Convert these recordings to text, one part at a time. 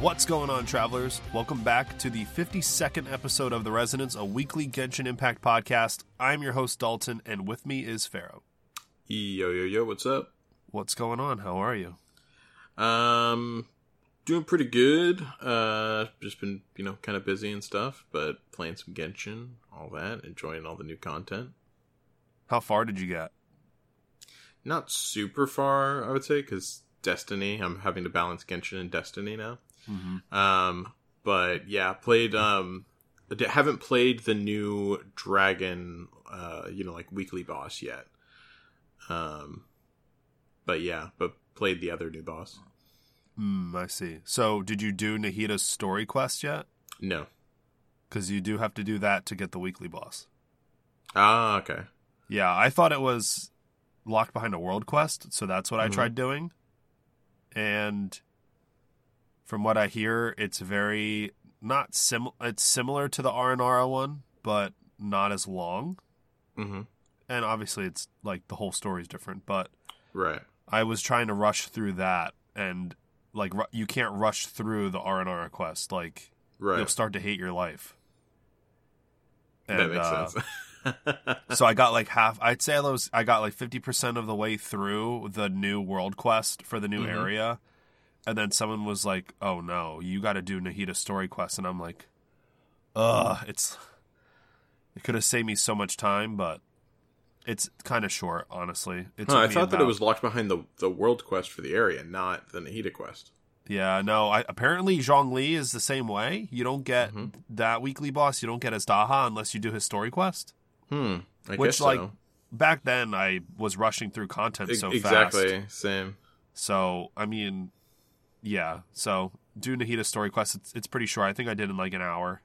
What's going on, travelers? Welcome back to the 52nd episode of The Resonance, a weekly Genshin Impact podcast. I'm your host, Dalton, and with me is Pharaoh. Yo yo yo, what's up? What's going on? How are you? Um, doing pretty good. Uh, just been you know kind of busy and stuff, but playing some Genshin, all that, enjoying all the new content. How far did you get? Not super far, I would say, because Destiny. I'm having to balance Genshin and Destiny now. Mm-hmm. Um, but yeah, played. Um, haven't played the new Dragon. Uh, you know, like weekly boss yet. Um, but yeah, but played the other new boss. Mm, I see. So, did you do Nahida's story quest yet? No. Because you do have to do that to get the weekly boss. Ah, okay. Yeah, I thought it was locked behind a world quest, so that's what Mhm. I tried doing. And from what I hear, it's very not sim. It's similar to the Aranara one, but not as long. Mm-hmm. And obviously, it's like the whole story is different. But Right. I was trying to rush through that, and like ru- you can't rush through the Aranara quest. Like Right. you'll start to hate your life. that makes uh, sense. so I got like half. I'd say I was. I got like fifty percent of the way through the new world quest for the new Mhm. area, and then someone was like, "Oh no, you got to do Nahida story quest," and I'm like, "Ugh, it's." It could have saved me so much time, but it's kind of short, honestly. Huh, I thought that it was locked behind the the world quest for the area, not the Nahida quest. Yeah, no. I, apparently, Zhongli is the same way. You don't get Mhm. that weekly boss. You don't get Azhdaha unless you do his story quest. Hmm. I Which, guess like, so. Back then, I was rushing through content E- so exactly fast. Exactly. Same. So I mean, yeah. So do Nahida story quest. It's it's pretty short. I think I did in like an hour.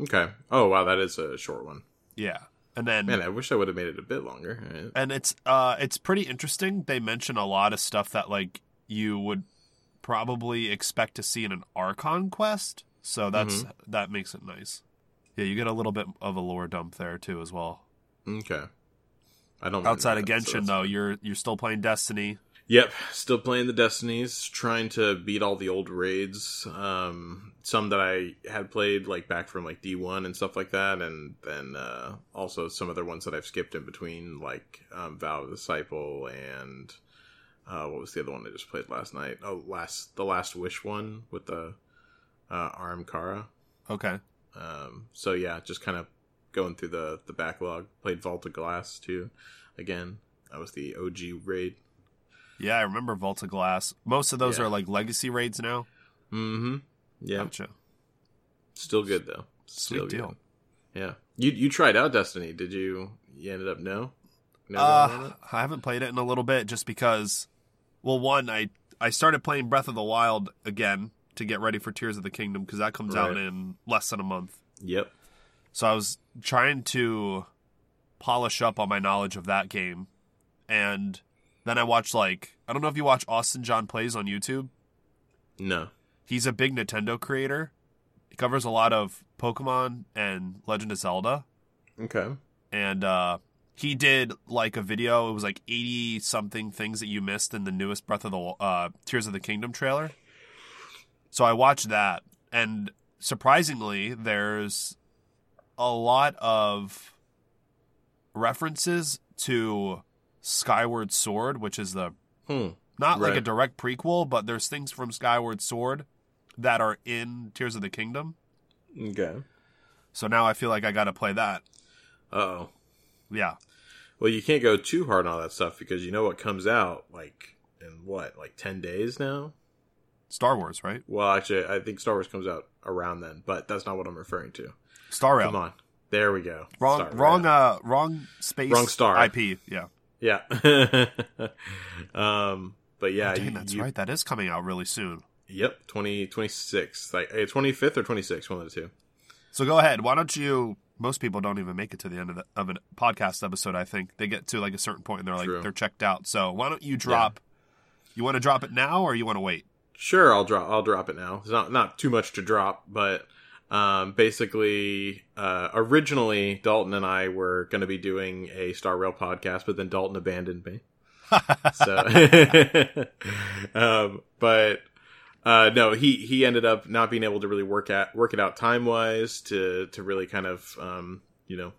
Okay. Oh wow, that is a short one. Yeah, and then Man, I wish I would have made it a bit longer. Right. and it's uh it's pretty interesting. They mention a lot of stuff that like you would probably expect to see in an Archon quest. So that's Mm-hmm. that makes it nice. Yeah, you get a little bit of a lore dump there too as well. Okay. I don't. Outside of that, so Genshin though, you're you're still playing Destiny. Yep, still playing the Destinies, trying to beat all the old raids. Um, some that I had played like back from like D one and stuff like that, and then uh, also some other ones that I've skipped in between, like um, Vow of the Disciple and uh, what was the other one I just played last night? Oh, last the Last Wish one with the uh, Arm Kara. Okay. Um, so yeah, just kind of going through the the backlog. Played Vault of Glass too. Again, that was the OG raid. Yeah, I remember Vault of Glass. Most of those Yeah. are like legacy raids now. Mm-hmm. Yeah. Gotcha. Still good though. Still Sweet deal. Yeah. You you tried out Destiny? Did you? You ended up no. No Uh. I haven't played it in a little bit just because, well, one, I I started playing Breath of the Wild again to get ready for Tears of the Kingdom because that comes out in less than a month. Yep. So I was trying to polish up on my knowledge of that game, and then I watched like I don't know if you watch Austin John plays on YouTube. No. He's a big Nintendo creator. He covers a lot of Pokemon and Legend of Zelda. Okay. and uh he did like a video it was like 80 something things that you missed in the newest breath of the uh tears of the kingdom trailer so i watched that and surprisingly there's a lot of references to skyward sword which is the Hmm. not like a direct prequel but there's things from skyward sword that are in tears of the kingdom Okay. so now i feel like i gotta play that Oh. yeah Well, you can't go too hard on all that stuff because you know what comes out like in what like ten days now. star wars right Well, actually, I think Star Wars comes out around then, but that's not what I'm referring to. Star Rail. Come on. There we go. Wrong, Star wrong, Rail. uh, wrong space. Wrong star. IP. Yeah. Yeah. um. But yeah. Oh, dang, you- that's you- right. That is coming out really soon. Yep. 20, 26. Like twenty fifth or twenty sixth. One of the two. So go ahead. Why don't you? Most people don't even make it to the end of, the, of a podcast episode. I think they get to like a certain point and they're like True. they're checked out. So why don't you drop? You want to drop it now or you want to wait? Sure, I'll drop. I'll drop it now. It's not not too much to drop, but um, basically, uh, originally Dalton and I were going to be doing a Star Rail podcast, but then Dalton abandoned me. so, um, but Uh, no, he he ended up not being able to really work at work it out time wise to to really kind of um, you know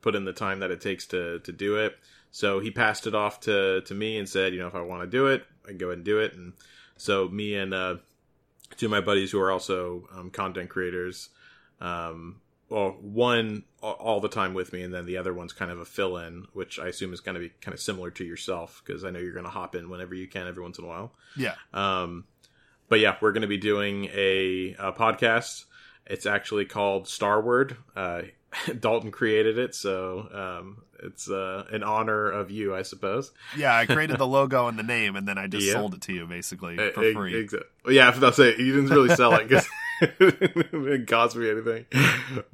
put in the time that it takes to to do it. So he passed it off to to me and said, you know, if I want to do it, I can go ahead and do it. And so me and uh, two of my buddies who are also um, content creators, um, well, one all the time with me, and then the other one's kind of a fill in, which I assume is going to be kind of similar to yourself because I know you're going to hop in whenever you can every once in a while. Yeah. Um, but yeah, we're going to be doing a, a, podcast. It's actually called Starward. Uh, Dalton created it, so um, it's uh, an honor of you, I suppose. Yeah, I created the logo and the name, and then I just yeah. sold it to you basically for uh, free. Exactly. Yeah, I was say you didn't really sell it because it didn't cost me anything.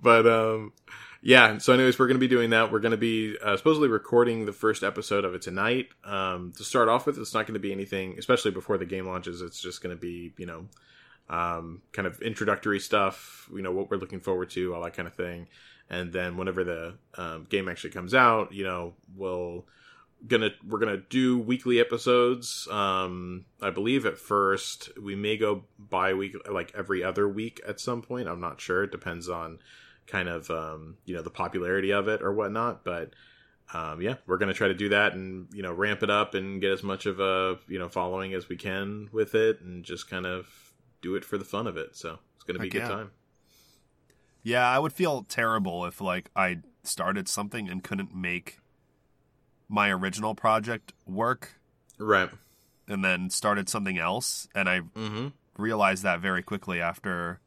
But um, yeah. So, anyways, we're going to be doing that. We're going to be uh, supposedly recording the first episode of it tonight. Um, to start off with, it's not going to be anything, especially before the game launches. It's just going to be, you know, um, kind of introductory stuff. You know what we're looking forward to, all that kind of thing and then whenever the um, game actually comes out, you know, we'll gonna we're gonna do weekly episodes. Um, I believe at first we may go bi week like every other week at some point. I'm not sure. It depends on kind of um, you know the popularity of it or whatnot, but. Um, yeah, we're gonna try to do that and you know ramp it up and get as much of a you know following as we can with it and just kind of do it for the fun of it. So it's gonna be Heck a good yeah. time. Yeah, I would feel terrible if like I started something and couldn't make my original project work. Right. And then started something else and I mm-hmm. realized that very quickly after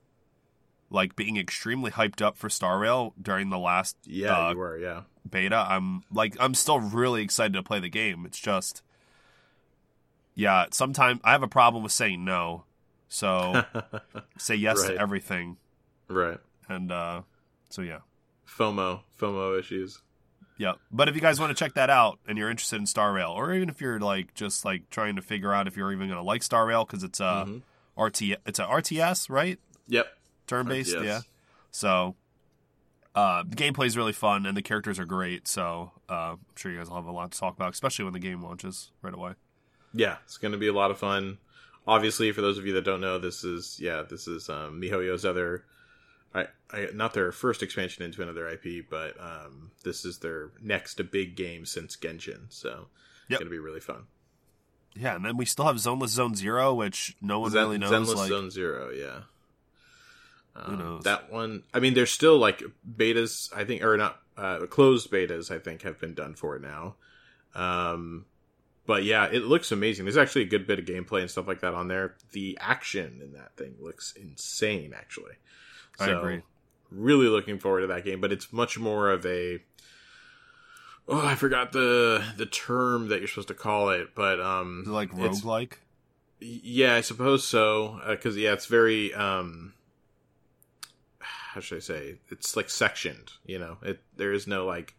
like being extremely hyped up for Star Rail during the last yeah, uh, you were, yeah. beta. I'm like I'm still really excited to play the game. It's just yeah, sometimes I have a problem with saying no. So say yes right. to everything. Right and uh, so yeah, FOMO, FOMO issues. Yeah, but if you guys want to check that out and you're interested in Star Rail, or even if you're like just like trying to figure out if you're even going to like Star Rail because it's a mm-hmm. RT, it's a RTS, right? Yep, turn based. Yeah, so uh, the gameplay is really fun and the characters are great. So uh, I'm sure you guys will have a lot to talk about, especially when the game launches right away. Yeah, it's going to be a lot of fun. Obviously, for those of you that don't know, this is yeah, this is um, MiHoYo's other I, I, not their first expansion into another IP, but um, this is their next big game since Genshin, so it's gonna be really fun. Yeah, and then we still have Zoneless Zone Zero, which no one Zen, really knows. Zenless like... Zone Zero, yeah. Um, Who knows? That one. I mean, there's still like betas. I think, or not uh, closed betas. I think have been done for it now. Um, but yeah, it looks amazing. There's actually a good bit of gameplay and stuff like that on there. The action in that thing looks insane, actually. So, agree. Really looking forward to that game, but it's much more of a oh, I forgot the the term that you're supposed to call it, but um, like roguelike. Yeah, I suppose so. Because uh, yeah, it's very um, how should I say? It's like sectioned. You know, it there is no like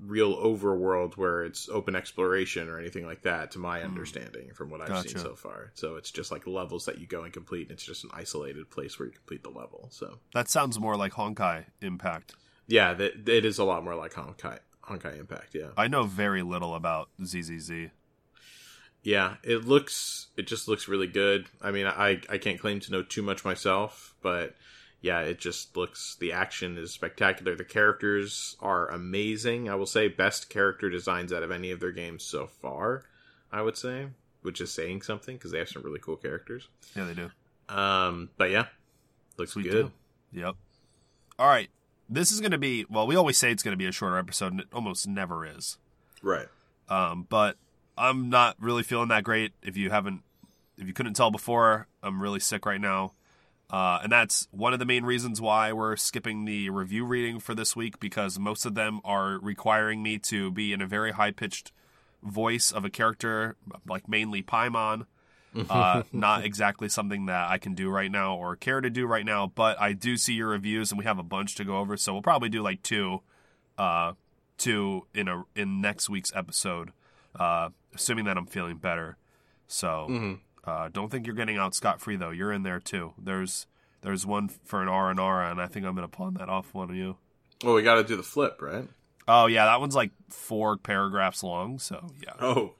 real overworld where it's open exploration or anything like that to my hmm. understanding from what I've gotcha. seen so far. So it's just like levels that you go and complete and it's just an isolated place where you complete the level. So That sounds more like Honkai Impact. Yeah, that it is a lot more like Honkai Honkai Impact, yeah. I know very little about ZZZ. Yeah, it looks it just looks really good. I mean, I I can't claim to know too much myself, but yeah, it just looks the action is spectacular. The characters are amazing. I will say best character designs out of any of their games so far. I would say, which is saying something because they have some really cool characters. Yeah, they do. Um, but yeah, looks Sweet good. Deal. Yep. All right, this is going to be well. We always say it's going to be a shorter episode, and it almost never is. Right. Um, but I'm not really feeling that great. If you haven't, if you couldn't tell before, I'm really sick right now. Uh, and that's one of the main reasons why we're skipping the review reading for this week because most of them are requiring me to be in a very high pitched voice of a character, like mainly Paimon. Uh, not exactly something that I can do right now or care to do right now, but I do see your reviews and we have a bunch to go over, so we'll probably do like two, uh, two in a in next week's episode, uh, assuming that I'm feeling better. So mm-hmm. Uh, don't think you're getting out scot free though. You're in there too. There's there's one for an R and R, and I think I'm gonna pawn that off one of you. Well, we got to do the flip, right? Oh yeah, that one's like four paragraphs long. So yeah. Oh,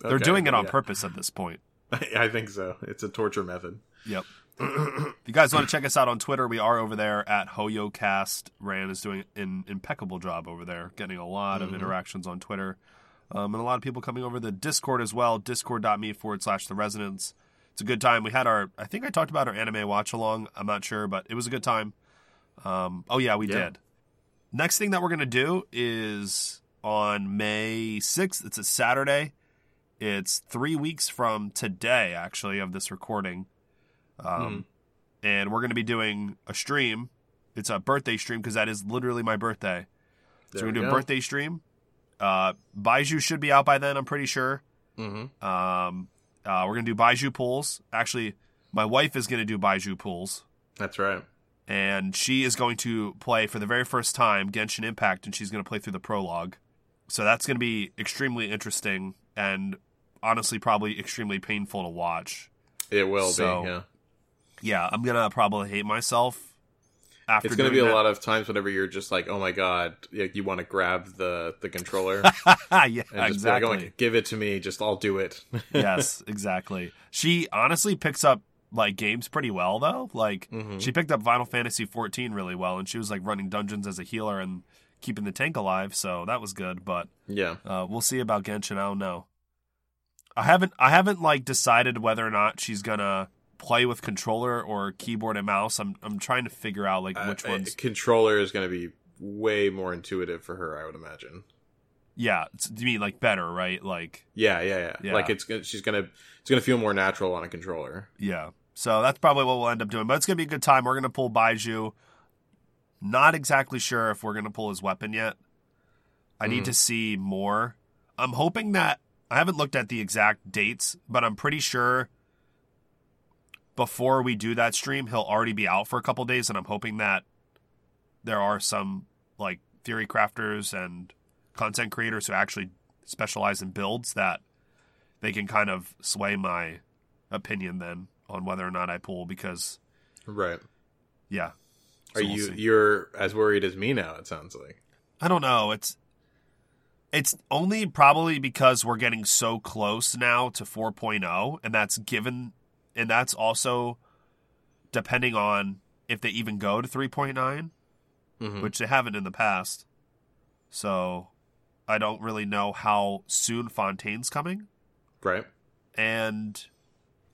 they're doing it on yeah. purpose at this point. I think so. It's a torture method. Yep. if you guys want to check us out on Twitter, we are over there at HoYoCast. Ran is doing an impeccable job over there, getting a lot of Mhm. interactions on Twitter. Um, and a lot of people coming over the Discord as well, discord.me forward slash the resonance. It's a good time. We had our, I think I talked about our anime watch along. I'm not sure, but it was a good time. Um, oh, yeah, we Yeah. did. Next thing that we're going to do is on May 6th. It's a Saturday. It's three weeks from today, actually, of this recording. Um, And we're going to be doing a stream. It's a birthday stream because that is literally my birthday. So we're going to do a birthday stream. Uh, Baizhu should be out by then, I'm pretty sure. Mm-hmm. Um, uh, we're going to do Baizhu pools. Actually, my wife is going to do Baizhu pools. That's right. And she is going to play for the very first time Genshin Impact, and she's going to play through the prologue. So that's going to be extremely interesting and honestly probably extremely painful to watch. It will So, be. Yeah. Yeah, I'm going to probably hate myself after It's going to be doing a lot of times whenever you're just like, oh my god, you, you want to grab the the controller yeah, and just like, exactly. oh, give it to me, just I'll do it. yes, exactly. She honestly picks up like games pretty well though. Like Mhm. she picked up Final Fantasy 14 really well, and she was like running dungeons as a healer and keeping the tank alive. So that was good. But yeah. uh, we'll see about Genshin. I don't know. I haven't I haven't like decided whether or not she's gonna play with controller or keyboard and mouse. I'm I'm trying to figure out like which Uh, ones. controller is going to be way more intuitive for her, I would imagine. Yeah, you mean like better, right? Like Yeah, yeah, yeah. Yeah. Like it's gonna, she's gonna it's gonna feel more natural on a controller. Yeah. So that's probably what we'll end up doing. But it's going to be a good time. We're going to pull Baizhu. Not exactly sure if we're going to pull his weapon yet. I need Mhm. to see more. I'm hoping that I haven't looked at the exact dates, but I'm pretty sure before we do that stream, he'll already be out for a couple days. And I'm hoping that there are some like theory crafters and content creators who actually specialize in builds that they can kind of sway my opinion then on whether or not I pull because Right. yeah. Are we'll you see. you're as worried as me now? It sounds like. I don't know. It's it's only probably because we're getting so close now to 4.0 and that's given and that's also depending on if they even go to 3.9, Mhm. which they haven't in the past. So I don't really know how soon Fontaine's coming. Right. And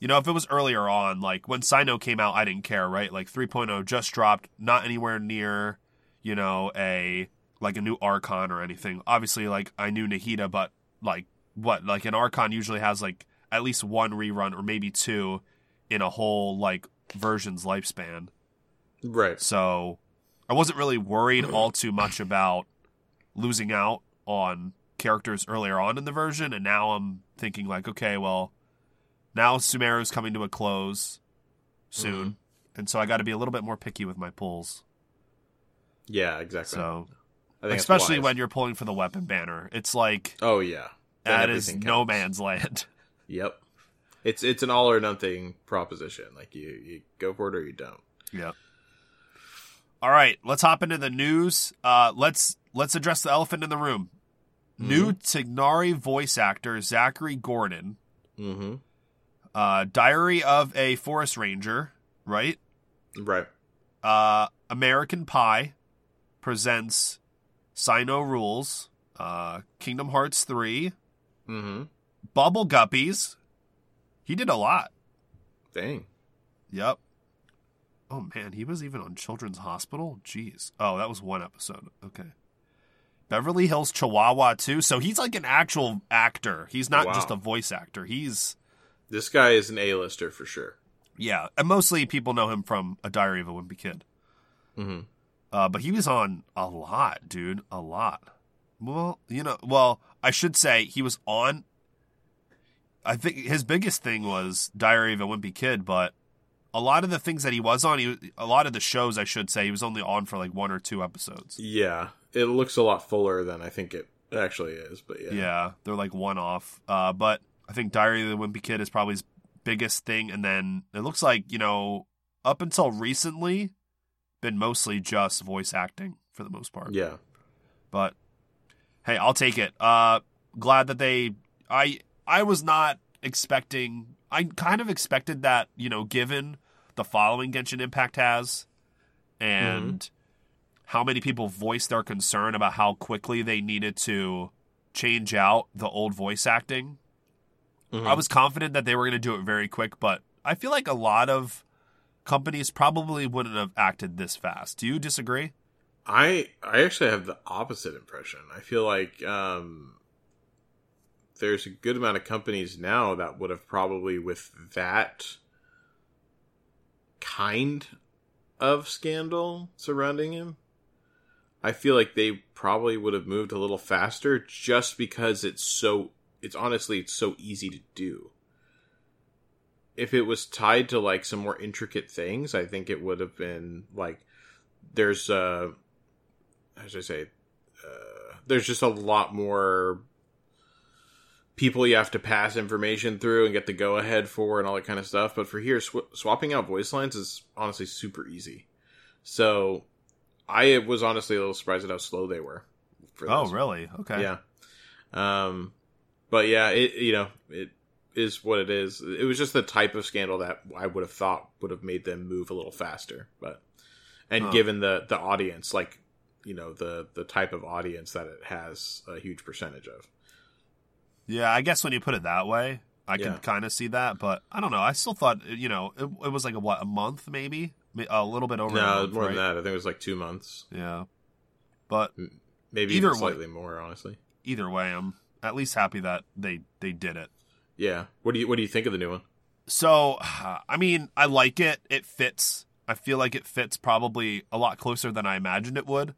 you know, if it was earlier on, like when Cyno came out, I didn't care, right? Like 3.0 just dropped, not anywhere near, you know, a like a new Archon or anything. Obviously, like I knew Nahida, but like what? Like an Archon usually has like at least one rerun or maybe two in a whole like version's lifespan. Right. So I wasn't really worried all too much about losing out on characters earlier on in the version, and now I'm thinking like, okay, well, now Sumeru's coming to a close soon, mm-hmm. and so I got to be a little bit more picky with my pulls. Yeah. Exactly. So I think especially when you're pulling for the weapon banner, it's like Oh yeah. Then that is everything no man's land. Yep. It's it's an all or nothing proposition. Like you you go for it or you don't. Yeah. All right, let's hop into the news. Uh, let's let's address the elephant in the room. New Tighnari voice actor Zachary Gordon, Mm-hmm. uh, Diary of a Forest Ranger, right? Right. Uh, American Pie presents Sino Rules, uh, Kingdom Hearts 3, Mm-hmm. Bubble Guppies. He did a lot. Dang. Yep. Oh man, he was even on Children's Hospital. Jeez. Oh, that was one episode. Okay. Beverly Hills Chihuahua too. So he's like an actual actor. He's not Wow. just a voice actor. He's This guy is an A-lister for sure. yeah, and mostly people know him from A Diary of a Wimpy Kid. Mm-hmm. Uh, but he was on a lot, dude, a lot. Well, you know, well, I should say he was on. I think his biggest thing was Diary of a Wimpy Kid, but a lot of the things that he was on, he, a lot of the shows, I should say, he was only on for like one or two episodes. Yeah. It looks a lot fuller than I think it actually is, but yeah. Yeah, they're like one off. Uh, but I think Diary of the Wimpy Kid is probably his biggest thing, and then it looks like you know, up until recently, been mostly just voice acting for the most part. Yeah. but hey, I'll take it. Uh, glad that they. I I was not expecting I kind of expected that, you know, given the following Genshin Impact has and how many people voiced their concern about how quickly they needed to change out the old voice acting. Mhm. I was confident that they were going to do it very quick, but I feel like a lot of companies probably wouldn't have acted this fast. Do you disagree? I I actually have the opposite impression. I feel like um, there's a good amount of companies now that would have probably with that kind of scandal surrounding him. I feel like they probably would have moved a little faster just because it's so it's honestly it's so easy to do. If it was tied to like some more intricate things, I think it would have been like there's uh should I say uh, there's just a lot more people you have to pass information through and get the go ahead for and all that kind of stuff. But for here, sw- swapping out voice lines is honestly super easy. So I was honestly a little surprised at how slow they were. For Oh, this. really? Okay. Yeah. Um, but yeah, it you know it is what it is. It was just the type of scandal that I would have thought would have made them move a little faster. But and Huh. given the the audience, like you know the the type of audience that it has a huge percentage of. Yeah, I guess when you put it that way, I Yeah. can kind of see that, but I don't know. I still thought, you know, it, it was like a what, a month maybe? A little bit over a no, month, more right? than that. I think it was like two months, Yeah. But maybe Either way. slightly more. Honestly, either way, I'm at least happy that they they did it. yeah. What do you what do you think of the new one? So, I mean, I like it. It fits. I feel like it fits probably a lot closer than I imagined it would.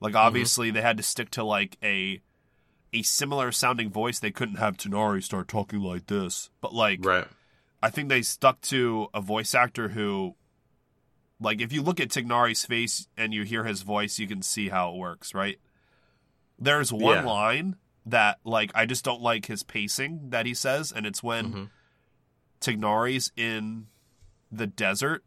Like mm-hmm. obviously they had to stick to like a a similar sounding voice. They couldn't have Tighnari start talking like this. But like Right. I think they stuck to a voice actor who like if you look at Tighnari's face and you hear his voice, you can see how it works, right? There's one Yeah. line that like I just don't like his pacing that he says, and it's when Mhm. Tighnari's in the desert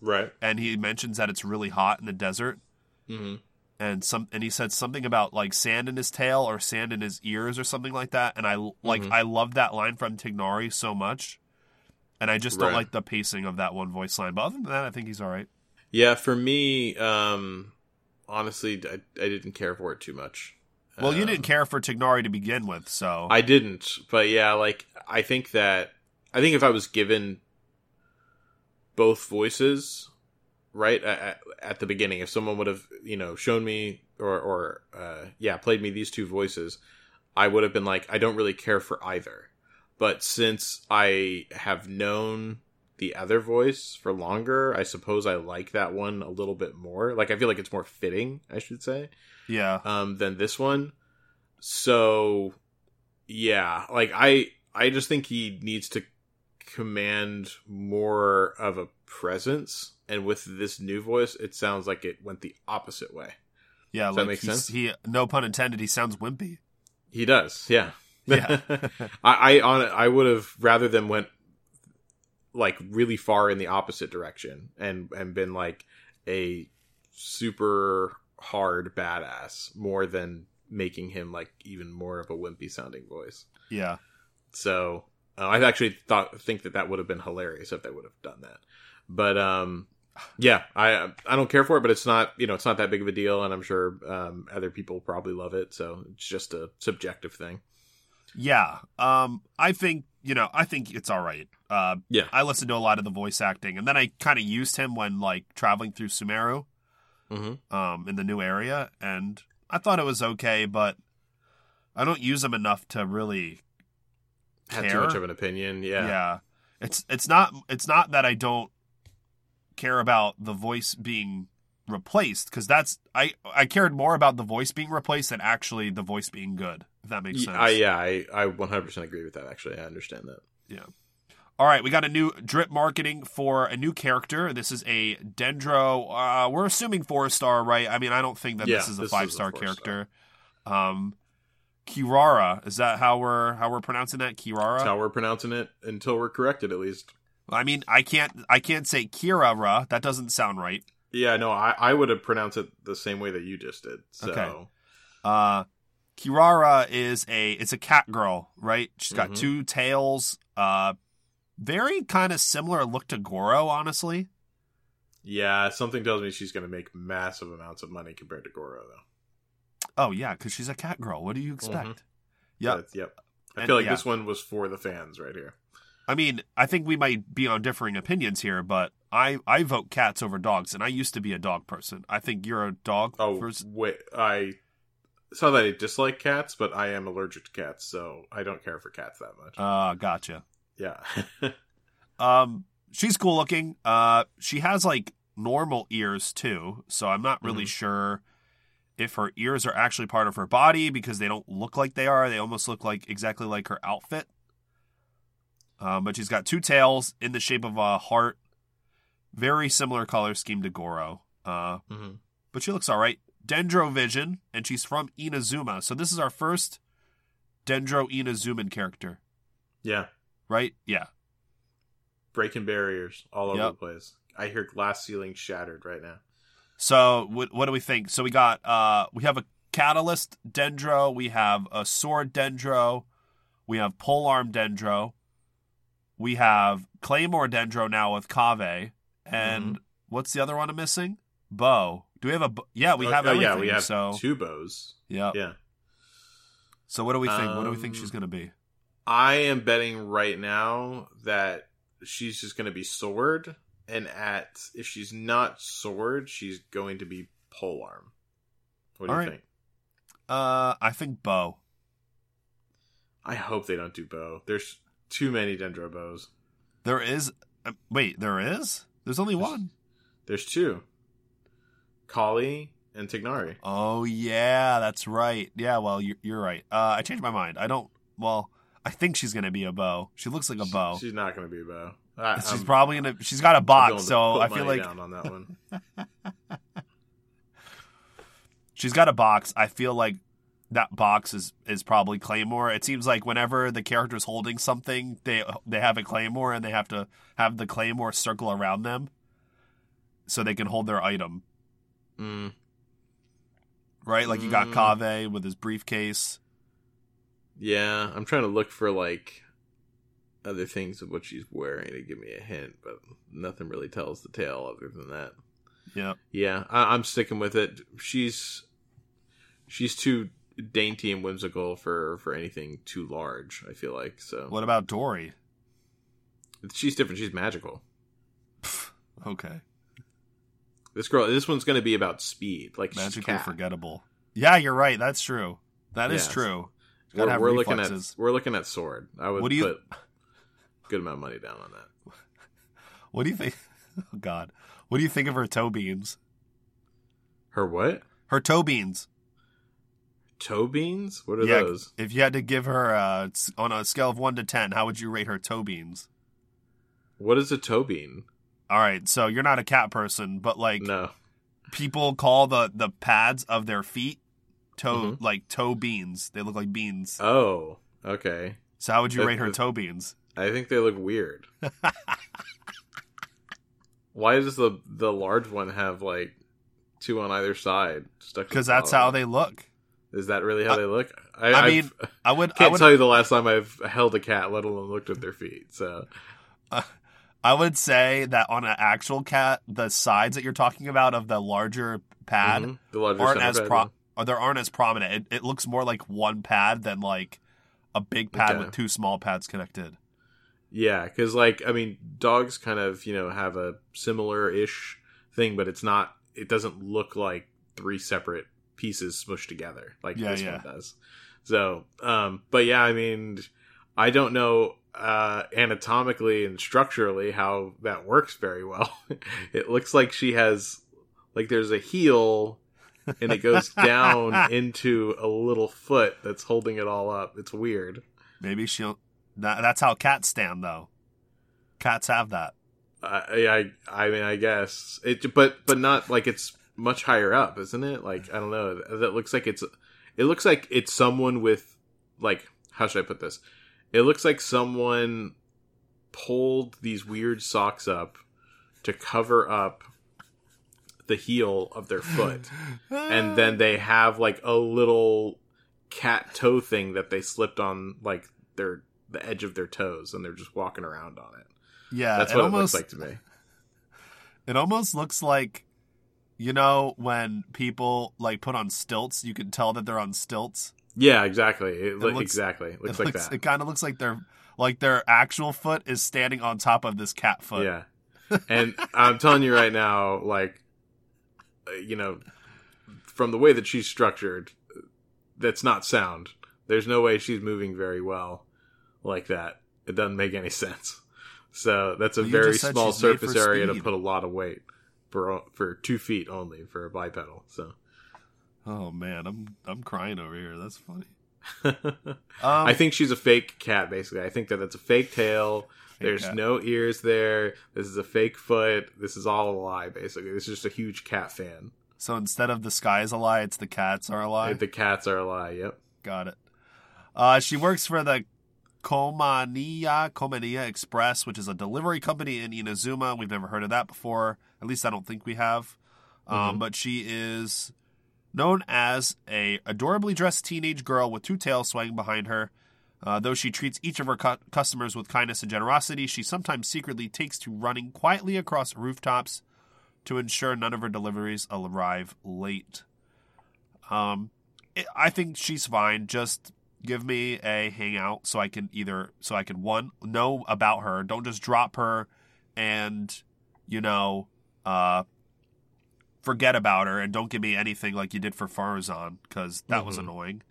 Right. and he mentions that it's really hot in the desert hmm and some and he said something about like sand in his tail or sand in his ears or something like that and I like Mhm. I love that line from Tighnari so much and I just don't Right. like the pacing of that one voice line but other than that I think he's all right Yeah, for me, um, honestly, I, I didn't care for it too much. well you Um, didn't care for Tighnari to begin with so I didn't, but yeah, like I think that I think if I was given both voices, right at, at the beginning, if someone would have you know shown me or or uh, yeah played me these two voices, I would have been like I don't really care for either. But since I have known the other voice for longer, I suppose I like that one a little bit more. Like I feel like it's more fitting, I should say yeah um, than this one. So, yeah, like I, I just think he needs to command more of a presence, and with this new voice, it sounds like it went the opposite way. yeah Does that like make he's- sense? he no pun intended he sounds wimpy He does, yeah, Yeah. I, I on I would have rather than went like really far in the opposite direction and and been like a super hard badass more than making him like even more of a wimpy sounding voice. yeah So uh, I actually thought think that that would have been hilarious if they would have done that. But um, yeah, I I don't care for it, but it's not you know it's not that big of a deal, and I'm sure um, other people probably love it. So it's just a subjective thing. yeah um I think you know I think it's all right uh Yeah. I listened to a lot of the voice acting and then I kind of used him when like traveling through Sumeru Mm-hmm. um, in the new area, and I thought it was okay, but I don't use him enough to really Had care. too much of an opinion. Yeah. Yeah. It's it's not it's not that I don't care about the voice being replaced because that's I I cared more about the voice being replaced than actually the voice being good. If that makes sense. I, yeah, I, I 100% agree with that, actually. I understand that. Yeah. All right, we got a new drip marketing for a new character. This is a Dendro. Uh, we're assuming four star, right? I mean, I don't think that Yeah, this is a five star character. Um, Kirara is that how we're how we're pronouncing that? Kirara. That's how we're pronouncing it until we're corrected, at least. I mean, I can't I can't say Kirara. That doesn't sound right. Yeah, no, I, I would have pronounced it the same way that you just did. So, Okay. Uh, Kirara is a it's a cat girl, right? She's got Mhm. two tails. Uh, very kind of similar look to Goro, honestly. Yeah, something tells me she's going to make massive amounts of money compared to Goro, though. Oh yeah, because she's a cat girl. What do you expect? Yep. But, yep. I And- feel like yeah. this one was for the fans right here. I mean, I think we might be on differing opinions here, but I I vote cats over dogs, and I used to be a dog person. I think you're a dog. Oh, wait. I. It's not that I dislike cats, but I am allergic to cats, so I don't care for cats that much. Uh, gotcha. yeah. Um, she's cool looking. Uh, she has like normal ears too, so I'm not really Mhm. sure if her ears are actually part of her body because they don't look like they are. They almost look like exactly like her outfit. Um, but she's got two tails in the shape of a heart. Very similar color scheme to Goro. Uh, Mhm. but she looks all right. Dendrovision, and she's from Inazuma. So this is our first Dendro Inazuman character, Yeah. right? Yeah. Breaking barriers all over Yep. the place. I hear glass ceiling shattered right now. So what what do we think? So we got uh we have a catalyst dendro, we have a sword dendro, we have polearm dendro, we have claymore dendro now with Kaveh, and what's the other one I'm missing? Bow. Do we have a bo- yeah? We Oh, have oh, yeah, we have so two bows. yeah. Yeah. So what do we think? what do we think Um, she's gonna be? I am betting right now that she's just going to be sword, and at if she's not sword, she's going to be polearm. What do All you right. think? Uh, I think bow. I hope they don't do bow. There's too many dendro bows. There is. Uh, wait, there is. There's only There's- one. There's two. Collei and Tighnari. Oh yeah, that's right. Yeah, well, you're, you're right. Uh, I changed my mind. I don't. Well, I think she's gonna be a bow. She looks like a bow. She's not going to be a bow. I, she's I'm probably gonna. She's got a box, so I feel like down on that one. she's got a box. I feel like that box is is probably Claymore. It seems like whenever the character's holding something, they they have a Claymore and they have to have the Claymore circle around them, so they can hold their item. Mm, Right, like you got Mm. Kaveh with his briefcase. yeah, I'm trying to look for like other things of what she's wearing to give me a hint, but nothing really tells the tale other than that. Yeah. Yeah, I, I'm sticking with it. She's she's too dainty and whimsical for for anything too large. I feel like so. What about Dory? She's different. She's magical. Okay. This girl, this one's going to be about speed. Like magically forgettable. Yeah, you're right. That's true. That is Yes. true. We're, we're looking at we're looking at sword. I would What do you- put good amount of money down on that. What do you think? Oh God, what do you think of her toe beans? Her what? Her toe beans. Toe beans? What are yeah. those? If you had to give her uh, on a scale of one to ten, how would you rate her toe beans? What is a toe bean? All right, so you're not a cat person, but like No. people call the the pads of their feet toe Mhm. like toe beans. They look like beans. Oh, okay. so how would you rate her toe beans? I think they look weird. Why does the the large one have like two on either side stuck? Because that's how they look. Is that really how I- they look? I, I I've- mean, I would. Can't would. tell you the last time I've held a cat, let alone looked at their feet. So I would say that on an actual cat, the sides that you're talking about of the larger pad Mhm. the larger aren't as pad, pro or there aren't as prominent. It, it looks more like one pad than like a big pad Okay. with two small pads connected. Yeah, because like I mean, dogs kind of you know have a similar ish thing, but it's not. It doesn't look like three separate pieces smushed together like Yeah, this yeah. one does. So, um, but yeah, I mean, I don't know uh, anatomically and structurally how that works very well. it looks like she has like there's a heel. and it goes down into a little foot that's holding it all up. It's weird. Maybe she'll. That, that's how cats stand, though. Cats have that. I, I I mean I guess. It but but not like it's much higher up isn't it? Like I don't know. That looks like it's it looks like it's someone with like how should I put this? It looks like someone pulled these weird socks up to cover up the heel of their foot. And then they have like a little cat toe thing that they slipped on like their the edge of their toes and they're just walking around on it Yeah, That's it what almost it looks like to me. it almost looks like you know when people like put on stilts, you can tell that they're on stilts. Yeah, exactly. It, loo- looks- exactly. It looks it like looks, that. It kind of looks like their like their actual foot is standing on top of this cat foot. Yeah. And I'm telling you right now, like, uh, you know, from the way that she's structured, that's not sound. There's no way she's moving very well like that. It doesn't make any sense. So that's a Well, very small surface area to put a lot of weight for for two feet only for a bipedal. So Oh man, I'm I'm crying over here. That's funny. I Um, think she's a fake cat. Basically, I think that that's a fake tail. There's cat. no ears there. This is a fake foot. This is all a lie. Basically, this is just a huge cat fan. so instead of the sky is a lie, it's the cats are a lie. The cats are a lie. Yep. Got it. Uh, she works for the Komaniya Komaniya Express, which is a delivery company in Inazuma. We've never heard of that before. At least I don't think we have. Um, Mhm. But she is known as a adorably dressed teenage girl with two tails swaying behind her. Uh, though she treats each of her cu- customers with kindness and generosity, she sometimes secretly takes to running quietly across rooftops to ensure none of her deliveries arrive late. Um, it, I think she's fine. Just give me a hangout so I can either so I can one know about her. Don't just drop her and you know uh forget about her and don't give me anything like you did for Faruzan because that was Mhm. annoying.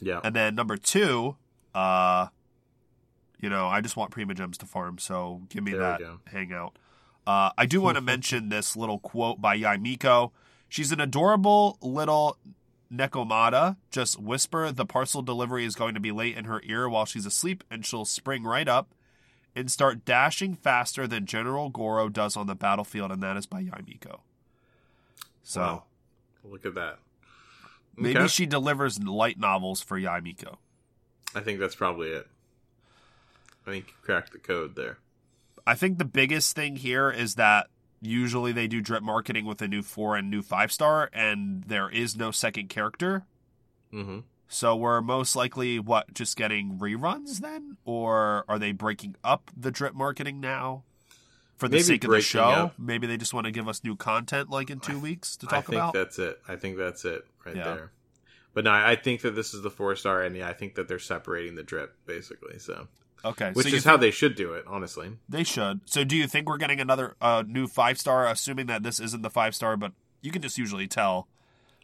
Yeah. And then number two, uh, you know, I just want Primogems to farm, so give me There that hangout. Uh, I do want to mention this little quote by Yae Miko. She's an adorable little Nekomata. Just whisper the parcel delivery is going to be late in her ear while she's asleep, and she'll spring right up and start dashing faster than General Goro does on the battlefield, and that is by Yae Miko. So Wow. Look at that. maybe she delivers light novels for Yae Miko. I think that's probably it. I think you cracked the code there. I think the biggest thing here is that usually they do drip marketing with a new four and new five star, and there is no second character. Mm-hmm. So we're most likely what just getting reruns then, or are they breaking up the drip marketing now for the Maybe sake of the show? up. Maybe they just want to give us new content like in two weeks to I talk think about. that's it. I think that's it right Yeah. there. But no, I think that this is the four star, and yeah, I think that they're separating the drip basically. So, okay, which so is how they should do it, honestly. they should. So do you think we're getting another uh, new five star, assuming that this isn't the five star, but you can just usually tell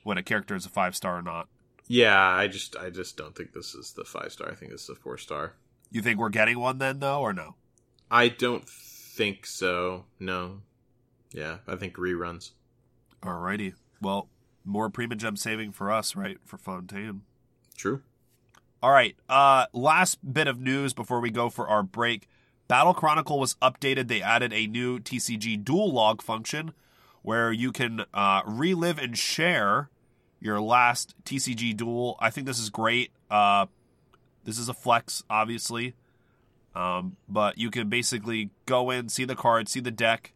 when a character is a five star or not. Yeah, I just, I just don't think this is the five star. I think this is the four star. You think we're getting one then, though, or no? I don't think so. No. Yeah, I think reruns. Alrighty. Well, more Primogem saving for us, right? For Fontaine. True. All right. Uh, last bit of news before we go for our break. Battle Chronicle was updated. They added a new TCG duel log function where you can uh, relive and share your last TCG duel. I think this is great. Uh, this is a flex, obviously. Um, but you can basically go in, see the card, see the deck,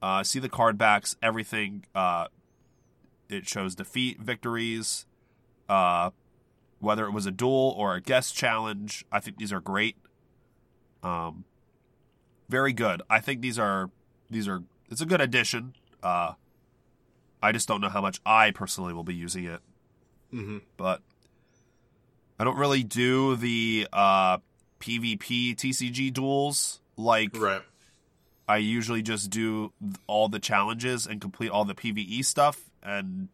uh, see the card backs, everything. Uh, it shows defeat, victories, uh, whether it was a duel or a guest challenge. I think these are great. Um, very good. I think these are these are it's a good addition. Uh, I just don't know how much I personally will be using it, Mm-hmm. but I don't really do the uh, PvP TCG duels like Right. I usually just do all the challenges and complete all the PVE stuff. And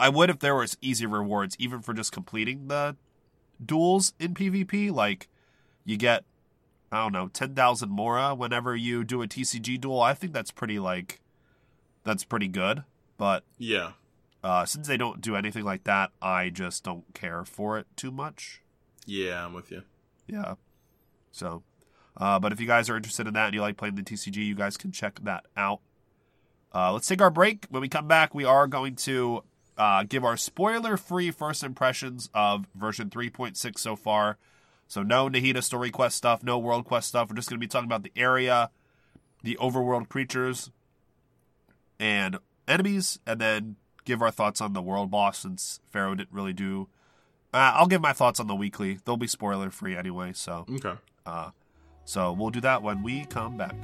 I would if there was easy rewards, even for just completing the duels in PvP. Like you get, I don't know, 10,000 Mora whenever you do a TCG duel. I think that's pretty, like, that's pretty good. But Yeah. uh, since they don't do anything like that, I just don't care for it too much. Yeah, I'm with you. Yeah. So, uh, but if you guys are interested in that and you like playing the TCG, you guys can check that out. Uh, let's take our break. When we come back, we are going to uh, give our spoiler free first impressions of version 3.6 so far. So, no Nahida story quest stuff, no world quest stuff. We're just going to be talking about the area, the overworld creatures, and enemies, and then give our thoughts on the world boss since Pharaoh didn't really do. Uh, I'll give my thoughts on the weekly. They'll be spoiler free anyway, so Okay. uh, so we'll do that when we come back.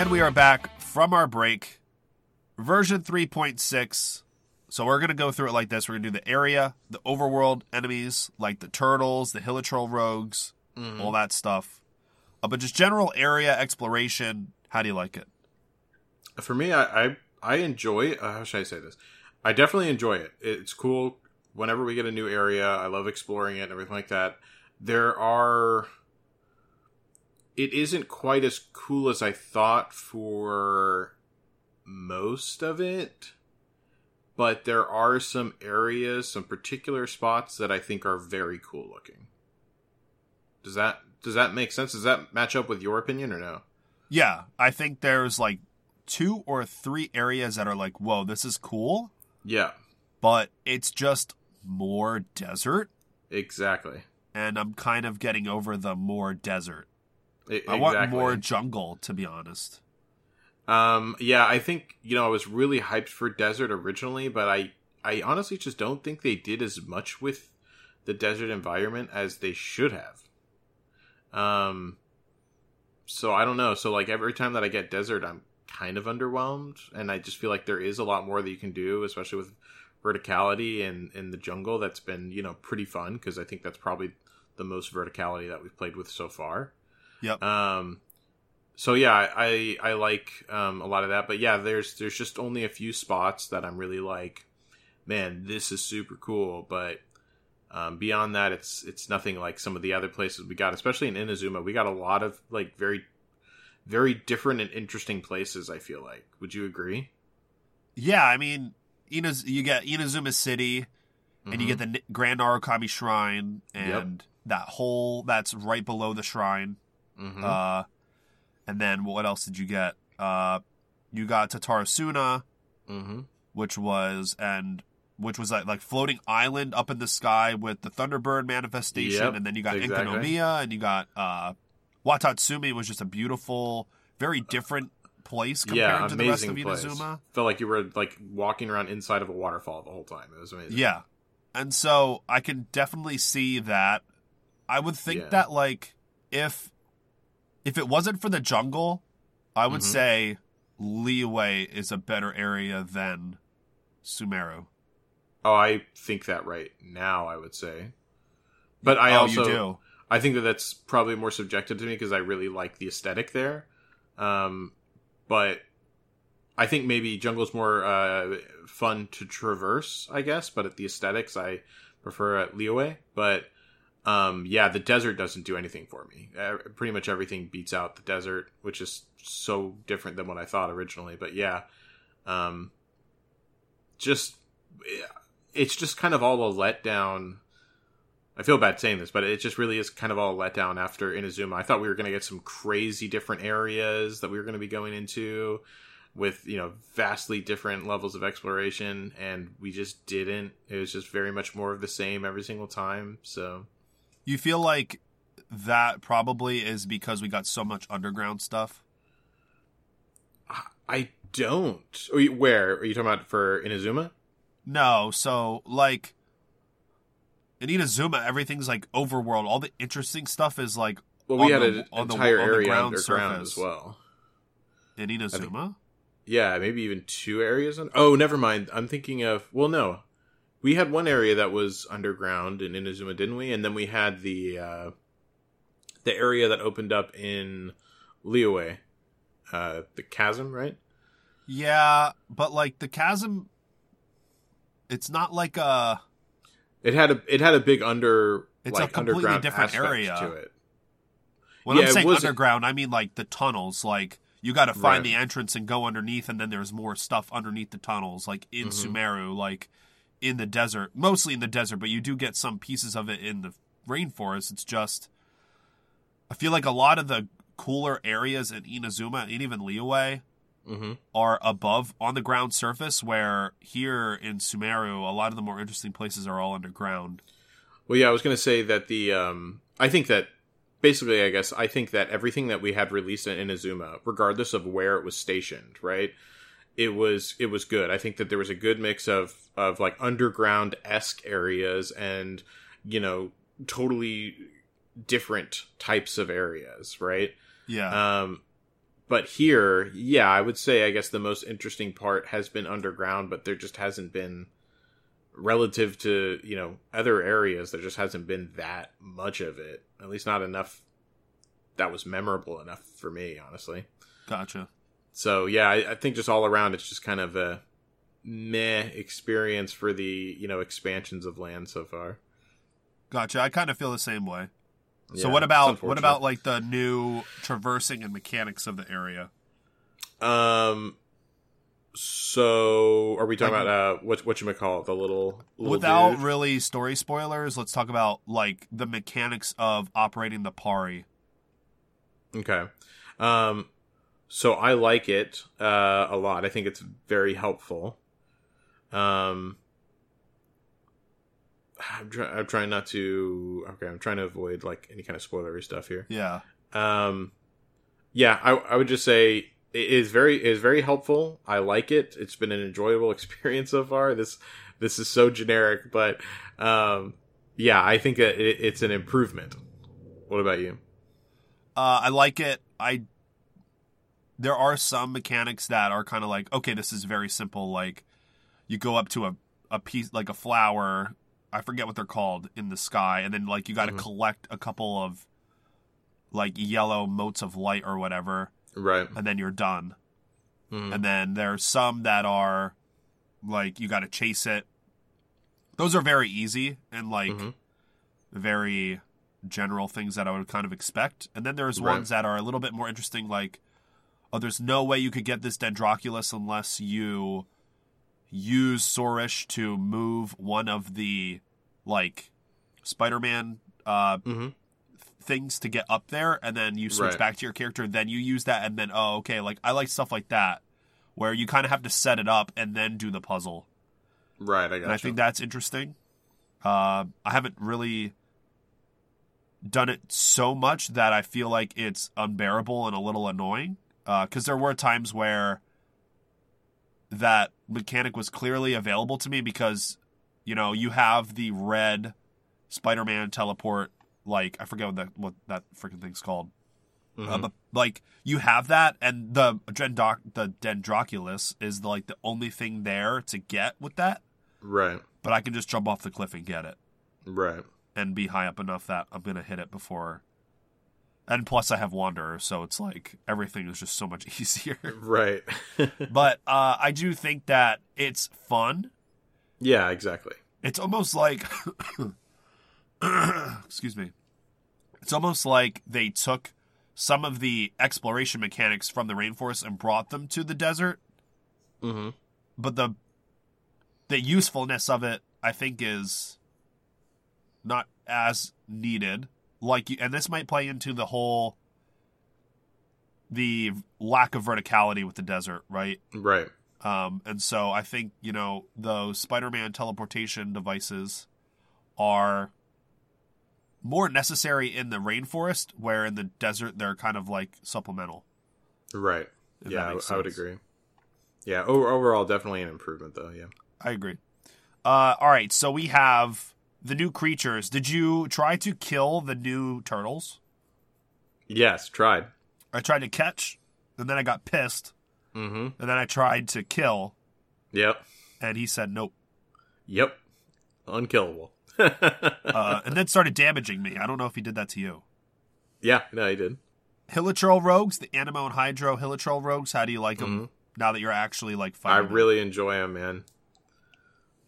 And we are back from our break. Version 3.6. So we're going to go through it like this. We're going to do the area, the overworld enemies, like the turtles, the hilichurl rogues, Mhm. all that stuff. Uh, but just general area exploration. How do you like it? For me, I I, I enjoy. Uh, how should I say this? I definitely enjoy it. It's cool whenever we get a new area. I love exploring it and everything like that. There are. It isn't quite as cool as I thought for most of it, but there are some areas, some particular spots that I think are very cool looking. Does that does that make sense? Does that match up with your opinion or no? Yeah, I think there's like two or three areas that are like, whoa, this is cool, Yeah, but it's just more desert. exactly. And I'm kind of getting over the more desert. I- I want more jungle, to be honest. Um, yeah, I think you know I was really hyped for desert originally, but I I honestly just don't think they did as much with the desert environment as they should have. Um, so I don't know. So like every time that I get desert, I'm kind of underwhelmed, and I just feel like there is a lot more that you can do, especially with verticality and in the jungle. That's been you know pretty fun because I think that's probably the most verticality that we've played with so far. Yep. Um, so yeah, I I, I like um, a lot of that, but yeah, there's there's just only a few spots that I'm really like, man, this is super cool. But um, beyond that, it's it's nothing like some of the other places we got, especially in Inazuma. We got a lot of like very very different and interesting places. I feel like. Would you agree? Yeah, I mean, Inaz- you get Inazuma City, and you get the Ni- Grand Narukami Shrine, and that hole that's right below the shrine. Hmm Uh, and then what else did you get? Uh, you got Tatarasuna, hmm which was and which was like, like floating island up in the sky with the Thunderbird manifestation, Yep, and then you got exactly. Enkanomiya, and you got uh, Watatsumi was just a beautiful, very different place compared Yeah, to the rest of place. Inazuma. Felt like you were like walking around inside of a waterfall the whole time. It was amazing. Yeah. And so I can definitely see that. I would think Yeah. that like if if it wasn't for the jungle, I would Mhm. say Liyue is a better area than Sumeru. Oh, I think that right now. I would say, but I oh, also. I think that that's probably more subjective to me because I really like the aesthetic there. Um, but I think maybe jungle's more uh, fun to traverse, I guess. But at the aesthetics, I prefer at Liyue. But um, yeah, the desert doesn't do anything for me. Uh, pretty much everything beats out the desert, which is so different than what I thought originally. But yeah, um, just it's just kind of all a letdown. I feel bad saying this, but it just really is kind of all a letdown after Inazuma. I thought we were going to get some crazy different areas that we were going to be going into with, you know, vastly different levels of exploration, and we just didn't. It was just very much more of the same every single time. So, You feel like that probably is because we got so much underground stuff. I don't. Where? Are you talking about for Inazuma? No, so like in Inazuma, everything's like overworld. All the interesting stuff is like Well, we On had the- an entire on the area ground underground surface. as well. in Inazuma. Yeah, maybe even two areas. On- oh, never mind. I'm thinking of. Well, no, we had one area that was underground in Inazuma, didn't we? And then we had the uh, the area that opened up in Liyue, uh, the chasm, right? Yeah, but like the chasm, it's not like a. It had a it had a big under It's a completely underground different area. to it. When Yeah, I'm saying underground, I mean like the tunnels. Like you got to find Right. the entrance and go underneath, and then there's more stuff underneath the tunnels, like in Mhm. Sumeru, like in the desert, mostly in the desert. But you do get some pieces of it in the rainforest. It's just, I feel like a lot of the cooler areas in Inazuma and even Liyue hmm are above on the ground surface, where here in Sumeru, a lot of the more interesting places are all underground. Well, yeah, I was going to say that the um, I think that basically, I guess I think that everything that we had released in Inazuma, regardless of where it was stationed, right, it was it was good. I think that there was a good mix of of like underground esque areas and you know totally different types of areas, right? Yeah. Um, but here, yeah, I would say I guess the most interesting part has been underground, but there just hasn't been relative to you know other areas. There just hasn't been that much of it. At least not enough that was memorable enough for me, honestly. Gotcha. So yeah, I, I think just all around, it's just kind of a meh experience for the you know expansions of land so far. Gotcha. I kind of feel the same way. so Yeah, what about what about like the new traversing and mechanics of the area? Um. So, are we talking Like- about uh, what what you might call it, the little, little Without dude? really story spoilers, let's talk about like the mechanics of operating the pari. Okay. Um. So I like it uh, a lot. I think it's very helpful. Um. I'm, try- I'm trying not to. Okay, I'm trying to avoid like any kind of spoilery stuff here. Yeah. Um, yeah, I, I would just say it is very it is very helpful. I like it. It's been an enjoyable experience so far. This this is so generic, but um, yeah, I think it, it- it's an improvement. What about you? Uh, I like it. I there are some mechanics that are kind of like, okay, this is very simple. Like you go up to a a piece like a flower, I forget what they're called in the sky, and then like you got to Mhm. collect a couple of like yellow motes of light or whatever, Right. and then you're done. Mhm. And then there's some that are like you got to chase it. Those are very easy and like Mhm. very general things that I would kind of expect. And then there's Right. ones that are a little bit more interesting, like, oh, there's no way you could get this Dendroculus unless you use Sorush to move one of the like Spider-Man uh, Mhm. things to get up there, and then you switch Right. back to your character. Then you use that, and then oh, okay, like I like stuff like that where you kind of have to set it up and then do the puzzle Right. I got. and I think that's interesting. Uh, I haven't really done it so much that I feel like it's unbearable and a little annoying. Because there were times where that mechanic was clearly available to me because, you know, you have the red Spider-Man teleport. Like I forget what that what that freaking thing's called. Uh, Mhm. but like you have that, and the Dendroc- the Dendroculus is like the only thing there to get with that right. but I can just jump off the cliff and get it Right. and be high up enough that I'm gonna hit it before. And plus, I have Wanderer, so it's like everything is just so much easier. Right. but uh, I do think that it's fun. yeah. Exactly. It's almost like, excuse me, it's almost like they took some of the exploration mechanics from the rainforest and brought them to the desert. Mm-hmm. but the the usefulness of it I think is not as needed like you and this might play into the whole the lack of verticality with the desert right Right. um and so I think you know those Spider-Man teleportation devices are more necessary in the rainforest where in the desert they're kind of like supplemental Right. yeah, I, I would agree. Yeah. Overall, definitely an improvement, though. Yeah. I agree. Uh, all right, so we have the new creatures. Did you try to kill the new turtles? Yes. Tried. I tried to catch, and then I got pissed, Mm-hmm. and then I tried to kill, Yep. and he said nope, Yep. Unkillable. uh, and then started damaging me. I don't know if he did that to you. yeah. No, he did. Hilichurl rogues, the Anemo and Hydro Hilichurl rogues. How do you like them now that you're actually like Mm-hmm. I fighting? them? really enjoy them, man.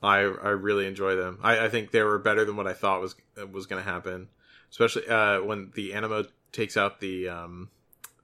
I I really enjoy them. I, I think they were better than what I thought was was going to happen, especially uh, when the anemo takes out the um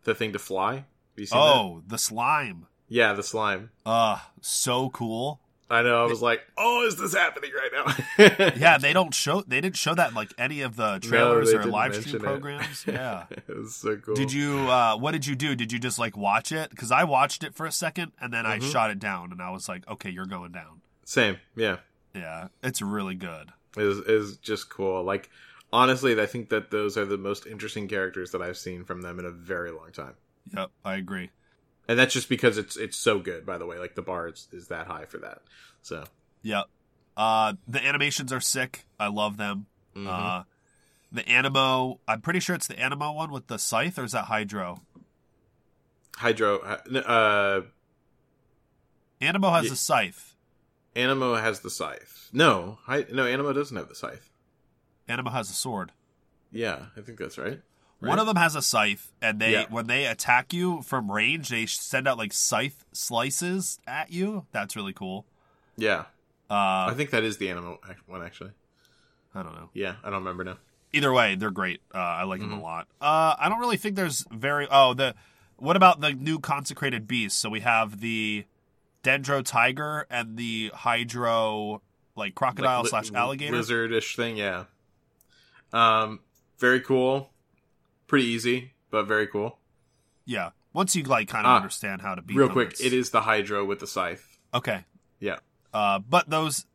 the thing to fly. Seen that? Oh, the slime. yeah, the slime. Uh, so cool. I know. I was like, oh, is this happening right now? Yeah, they don't show. They didn't show that in like any of the trailers they or live stream it. programs. Yeah. it was so cool. Did you? uh What did you do? Did you just like watch it? Because I watched it for a second and then I Mhm. shot it down, and I was like, okay, you're going down. Same. Yeah. Yeah, it's really good. is is just cool. Like honestly, I think that those are the most interesting characters that I've seen from them in a very long time. Yep, I agree. And that's just because it's it's so good. By the way, like the bar is, is that high for that. So Yep. Uh, the animations are sick. I love them. mhm. Uh, the Anemo. I'm pretty sure it's the Anemo one with the scythe, or is that Hydro? Hydro. Uh, Anemo has Yeah. a scythe. Anemo has the scythe. No, Hy- no, Anemo doesn't have the scythe. Anemo has a sword. Yeah, I think that's right. One of them has a scythe, and they Yeah. when they attack you from range, they send out like scythe slices at you. That's really cool. Yeah, Uh, I think that is the Anemo one actually. I don't know. Yeah, I don't remember now. Either way, they're great. Uh, I like them Mhm. a lot. Uh, I don't really think there's very. Oh, the what about the new consecrated beasts? So we have the Dendro tiger and the Hydro like crocodile Like slash alligator. lizardish thing. Yeah. Um, very cool. Pretty easy, but very cool. Yeah. Once you like kind of Ah, understand how to beat Real them, quick, it's- it is the Hydro with the scythe. okay. Yeah. Uh, but those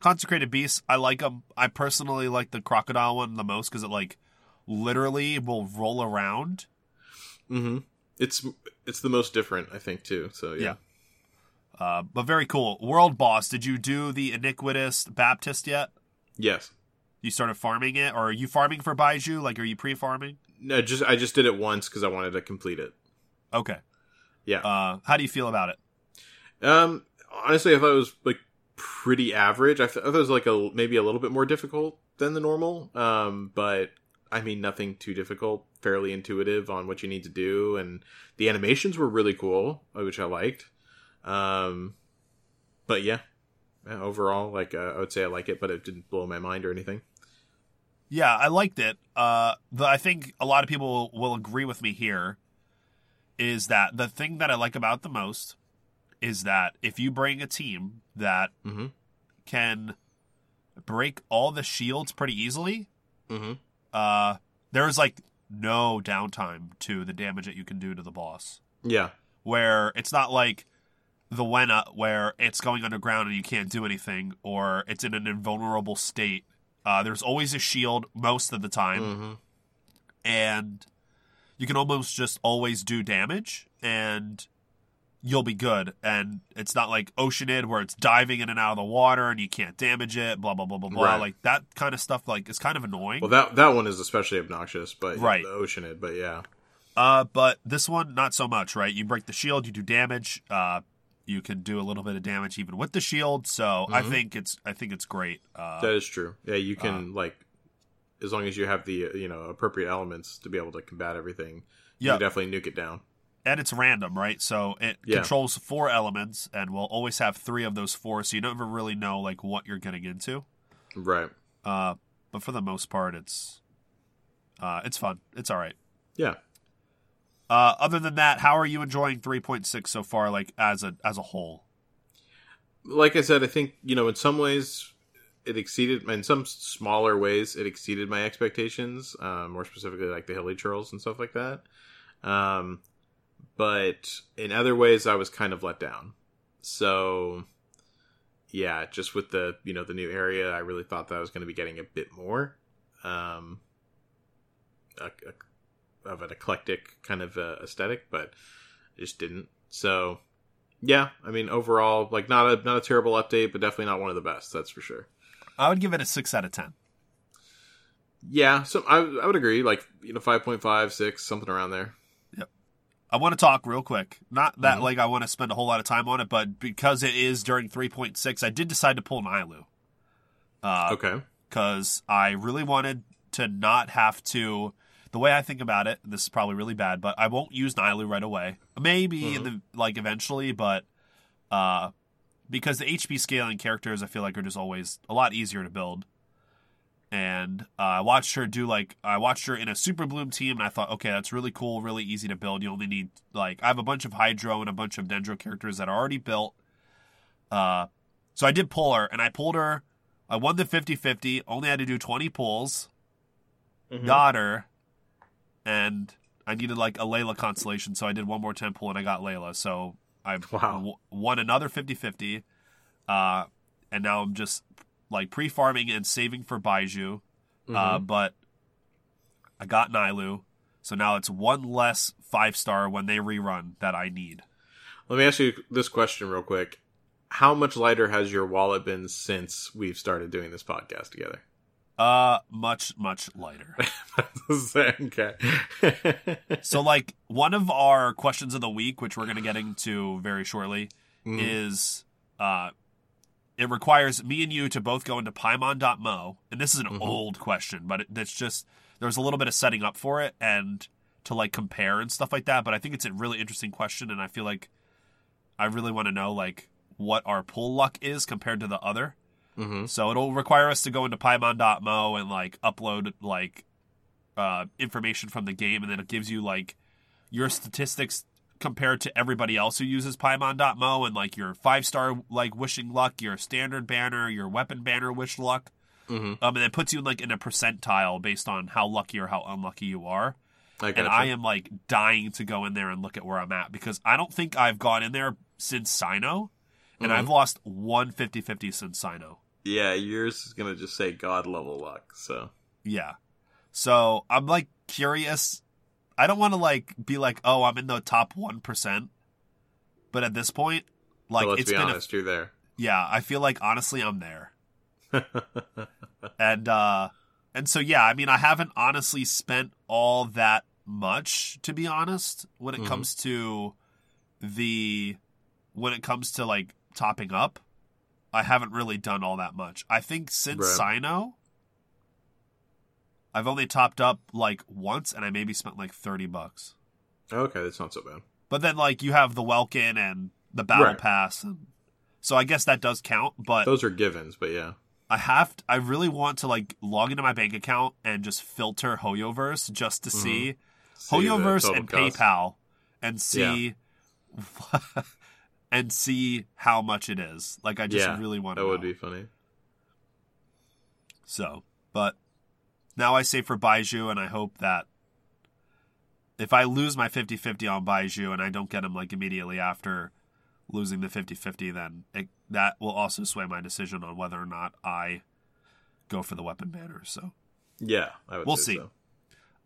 consecrated beasts, I like them. I personally like the crocodile one the most because it like literally will roll around. Mm-hmm. It's it's the most different, I think, too. So yeah. Yeah. Uh, but very cool. World boss. Did you do the iniquitous Baptist yet? Yes. You started farming it, or are you farming for Baizhu? Like, are you pre-farming? No, just I just did it once because I wanted to complete it. Okay. Yeah. Uh, how do you feel about it? Um, honestly, I thought it was like pretty average. I, thought it was like a maybe a little bit more difficult than the normal. Um, but I mean, nothing too difficult. Fairly intuitive on what you need to do, and the animations were really cool, uh, which I liked. Um, but yeah, overall, like uh, I would say I like it, but it didn't blow my mind or anything. Yeah, I liked it. Uh, the, I think a lot of people will, agree with me here. Is that the thing that I like about the most? Is that if you bring a team that Mm-hmm. can break all the shields pretty easily, Mm-hmm. uh, there is like no downtime to the damage that you can do to the boss. Yeah. Where it's not like the Wenut, where it's going underground and you can't do anything, or it's in an invulnerable state. Uh, there's always a shield most of the time, Mm-hmm. and you can almost just always do damage, and you'll be good. And it's not like Oceanid where it's diving in and out of the water and you can't damage it. Blah blah blah blah blah. Right. Like that kind of stuff. Like is kind of annoying. Well, that that one is especially obnoxious, but Right. the Oceanid, but yeah. Uh, but this one, not so much, right? You break the shield, you do damage. Uh, you can do a little bit of damage even with the shield. So I Mhm. think it's, I think it's great. Uh, That is true. Yeah, you can like, as long as you have the uh, you know appropriate elements to be able to combat everything. You yeah, can definitely nuke it down. and it's random, right? So it Yeah. controls four elements, and will always have three of those four. So you never really know like what you're getting into. Right. Uh, but for the most part, it's, uh, it's fun. It's all right. Yeah. Uh, other than that, how are you enjoying 3.6 so far, like as a as a whole? Like I said, I think you know in some ways it exceeded in some smaller ways it exceeded my expectations. Um, more specifically, like the hilichurls and stuff like that. Um, but in other ways, I was kind of let down. So yeah, just with the you know the new area, I really thought that I was going to be getting a bit more. Um, a, a, of an eclectic kind of uh, aesthetic, but I just didn't. So, yeah, I mean, overall, like not a not a terrible update, but definitely not one of the best. That's for sure. I would give it a six out of ten. Yeah, so I I would agree, like you know, 5.5, 6, something around there. Yep. I want to talk real quick. Not that Mhm. like I want to spend a whole lot of time on it, but because it is during 3.6, I did decide to pull Nilou. Uh, Okay. Because I really wanted to not have to. The way I think about it, this is probably really bad, but I won't use Nilou right away. Maybe in the like eventually, but uh, because the HP scaling characters, I feel like are just always a lot easier to build. And uh, I watched her do like I watched her in a Super Bloom team, and I thought, okay, that's really cool, really easy to build. You only need like I have a bunch of Hydro and a bunch of Dendro characters that are already built. Uh, so I did pull her, and I pulled her. I won the 50-50, Only had to do twenty pulls. Mhm. Got her, and I needed like a Layla constellation, so I did one more ten pull, and I got Layla. So I Wow. w- won another 50-50. Uh, and now I'm just like pre-farming and saving for Baizhu. Uh, Mhm. but I got Nilou, so now it's one less five star when they rerun that I need. Let me ask you this question real quick: How much lighter has your wallet been since we've started doing this podcast together? Uh, much much lighter. okay. so, like one of our questions of the week, which we're going to get into very shortly, Mhm. is uh, it requires me and you to both go into Paimon.moe, and this is an Mhm. old question, but it, it's just there's a little bit of setting up for it and to like compare and stuff like that. But I think it's a really interesting question, and I feel like I really want to know like what our pull luck is compared to the other. Mhm. So it'll require us to go into Paimon.moe and like upload like uh, information from the game, and then it gives you like your statistics compared to everybody else who uses Paimon.moe and like your five star like wishing luck, your standard banner, your weapon banner wish luck. Mhm. Um, and it puts you like in a percentile based on how lucky or how unlucky you are. I And. I am like dying to go in there and look at where I'm at because I don't think I've gone in there since Cyno, and Mhm. I've lost one 50-50 since Cyno. Yeah, yours is gonna just say God level luck. So Yeah. So I'm like curious. I don't want to like be like, oh, I'm in the top one percent. But at this point, like so let's it's be been honest, you're there. yeah. I feel like honestly, I'm there. And uh, and so yeah. I mean, I haven't honestly spent all that much to be honest when it Mhm. comes to the when it comes to like topping up. I haven't really done all that much. I think since Right. Cyno, I've only topped up like once, and I maybe spent like thirty bucks. okay, that's not so bad. But then like you have the Welkin and the Battle Right. Pass, so I guess that does count. But Those are givens, but yeah. I have to, I really want to like log into my bank account and just filter Hoyoverse just to Mhm. see See Hoyoverse and cost. PayPal and see and see how much it is. Like I just Yeah, really want to That know. would be funny. So, but now I say for Baizhu, and I hope that if I lose my 50 50 on Baizhu and I don't get him like immediately after losing the 50 50, then it, that will also sway my decision on whether or not I go for the weapon banner. So, Yeah, I would We'll see. so.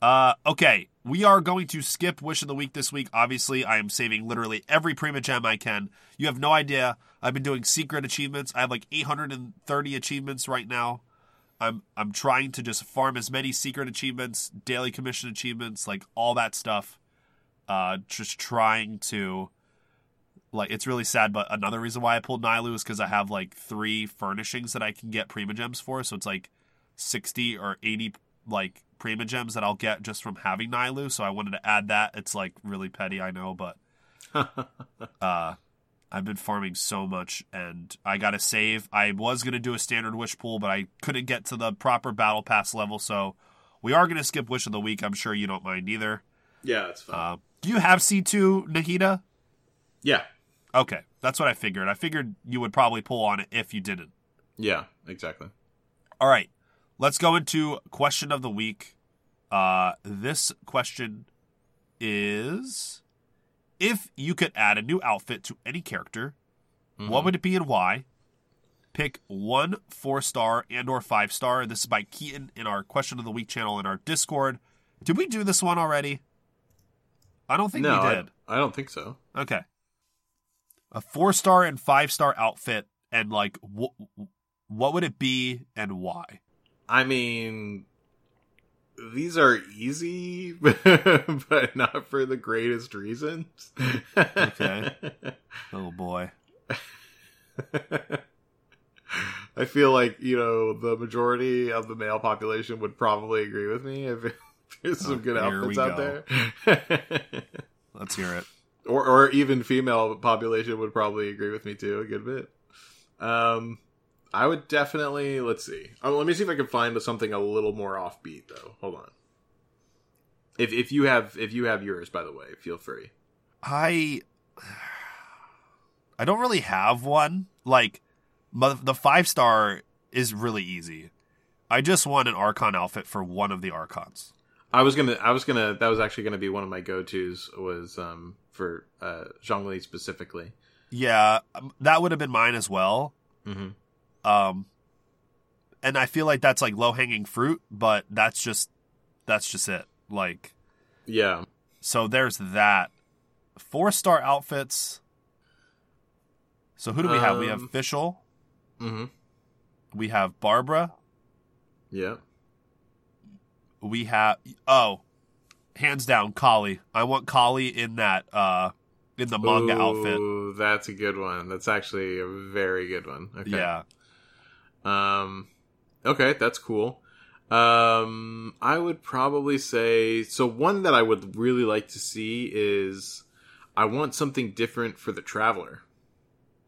Uh, okay, we are going to skip Wish of the Week this week. Obviously, I am saving literally every Primogem I can. You have no idea. I've been doing secret achievements. I have like 830 achievements right now. I'm I'm trying to just farm as many secret achievements, daily commission achievements, like all that stuff. Uh, just trying to like it's really sad, but another reason why I pulled Nilou is because I have like three furnishings that I can get Primogems for. So it's like sixty or eighty like Primogems that I'll get just from having Nilou, So I wanted to add that. It's like really petty, I know, but uh I've been farming so much and I got to save. I was going to do a standard wish pool, but I couldn't get to the proper battle pass level, so we are going to skip wish of the week. I'm sure you don't mind either. yeah, it's fine. Uh, do you have C2 Nahida? yeah, Okay, that's what I figured. I figured you would probably pull on it if you didn't. yeah, exactly. All right, let's go into question of the week. Uh, this question is if you could add a new outfit to any character, what would it be and why? Pick one four star and or five star. This is by Keaton in our question of the week channel in our Discord. Did we do this one already? I don't think no, we did. I don't think so. Okay. A four star and five star outfit, and like, what what would it be and why? I mean, these are easy, but not for the greatest reasons. Okay. Oh boy. I feel like you know the majority of the male population would probably agree with me if there's some Oh, good outfits out go. there. Let's hear it. or or even female population would probably agree with me too a good bit. Um, I would definitely let's see. Oh, let me see if I can find something a little more offbeat though. Hold on. If if you have if you have yours, by the way, feel free. I I don't really have one. Like the five star is really easy. I just want an Archon outfit for one of the Archons. I was gonna I was gonna that was actually gonna be one of my go tos was um for uh Zhongli specifically. Yeah, um, that would have been mine as well. Mm-hmm. Um, and I feel like that's like low hanging fruit, but that's just that's just it. Like, Yeah. so there's that. Four star outfits. So who do we have? We have Um, Fischl. Mm-hmm. We have Barbara. Yeah. We have oh, hands down, Collei. I want Collei in that uh in the manga outfit. That's a good one. That's actually a very good one. Okay. Yeah. Um, okay, that's cool. Um, I would probably say so. One that I would really like to see is I want something different for the traveler.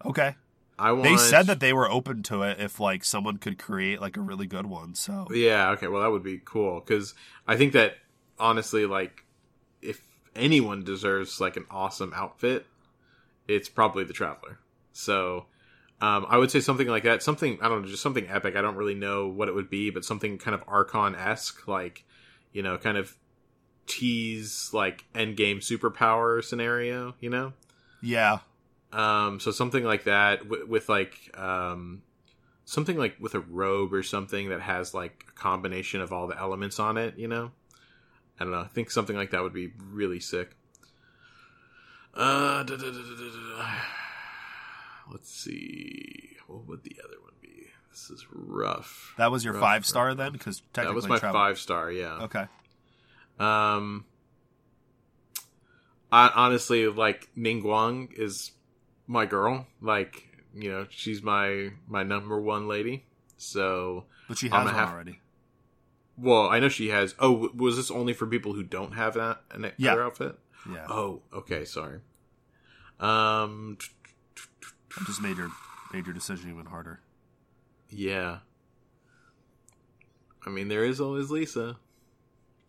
Okay. I want. They said that they were open to it if like someone could create like a really good one. So Yeah. Okay. Well, that would be cool because I think that honestly, like, if anyone deserves like an awesome outfit, it's probably the traveler. So. Um, I would say something like that. Something I don't know, just something epic. I don't really know what it would be, but something kind of Archon esque, like you know, kind of tease like endgame superpower scenario. You know, yeah. um, so something like that w- with like um, something like with a robe or something that has like a combination of all the elements on it. You know, I don't know. I think something like that would be really sick. Uh, da- da- da-. Let's see. What would the other one be? This is rough. That was your Rough, five star rough, then, because That technically was my travel- five star. Yeah. Okay. Um, I honestly like Ningguang is my girl. Like you know, she's my my number one lady. So, But she has one have- already. well, I know she has. Oh, was this only for people who don't have that an Yeah. outfit? Yeah. Oh, okay, sorry. Um, just made your made your decision even harder. yeah. I mean, there is always Lisa.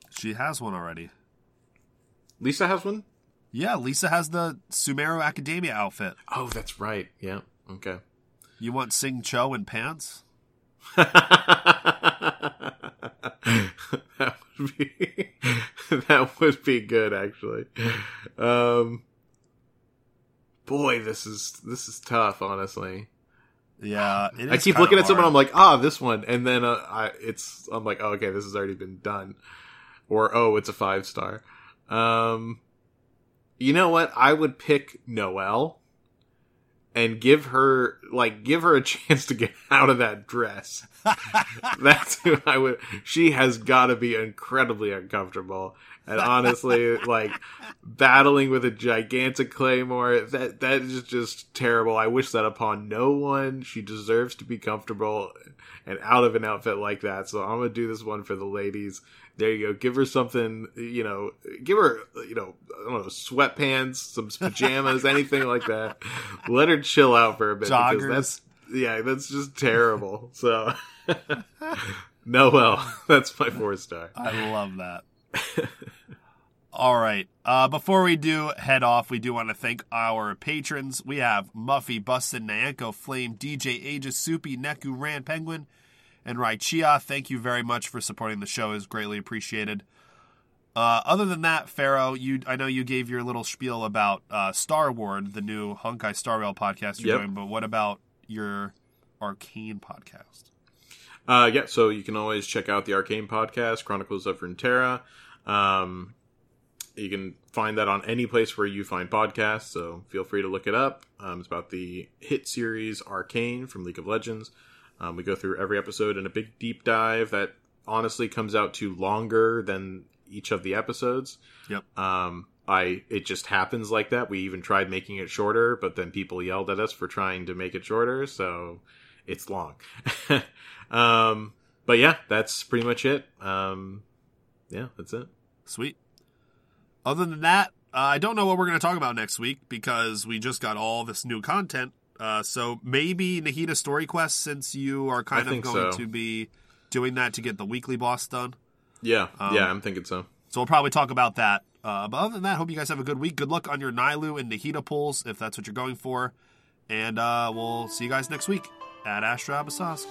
She has one already. Lisa has one. Yeah, Lisa has the Sumeru Akademiya outfit. Oh, that's right. Yeah. Okay. You want Xingqiu in pants? that would be that would be good actually. Um boy, this is this is tough honestly. Yeah, it I keep looking at someone. I'm like, "Ah, this one." And then uh, I it's I'm like, oh, "Okay, this has already been done." Or, "Oh, it's a 5 star." Um you know what? I would pick Noelle and give her like give her a chance to get out of that dress. That's who I would. She has got to be incredibly uncomfortable, and honestly, like battling with a gigantic claymore. That that is just terrible. I wish that upon no one. She deserves to be comfortable and out of an outfit like that. So I'm gonna do this one for the ladies. There you go. Give her something. You know, give her you know I don't know sweatpants, some pajamas, anything like that. Let her chill out for a bit because that's yeah, that's just terrible. So, Noelle, that's my four star. I love that. All right. Uh, before we do head off, we do want to thank our patrons. We have Muffy, Bustin, Nyanko, Flame, DJ, Aegis, Soupy, Neku, Rand, Penguin, and Raichia. Thank you very much for supporting the show. is greatly appreciated. Uh, other than that, Pharaoh, you I know you gave your little spiel about uh, Star Ward, the new Honkai Star Rail podcast you're Yep. doing, but what about your Arcane podcast? Uh, yeah, so you can always check out the Arcane podcast, Chronicles of Runeterra. Um, you can find that on any place where you find podcasts, so feel free to look it up. Um, it's about the hit series Arcane from League of Legends. Um, we go through every episode in a big deep dive that honestly comes out to longer than each of the episodes. Yep. Um, I it just happens like that. We even tried making it shorter, but then people yelled at us for trying to make it shorter, so it's long. um, but yeah, that's pretty much it. Um, yeah, that's it. Sweet. Other than that, uh, I don't know what we're going to talk about next week because we just got all this new content. Uh, so maybe Nahida Story Quest, since you are kind I of going so. to be doing that to get the weekly boss done. Yeah, Um, yeah, I'm thinking so. So we'll probably talk about that. Uh, but other than that, hope you guys have a good week. Good luck on your Nilou and Nahida pulls if that's what you're going for. And uh, we'll see you guys next week at Astra Abyssosque.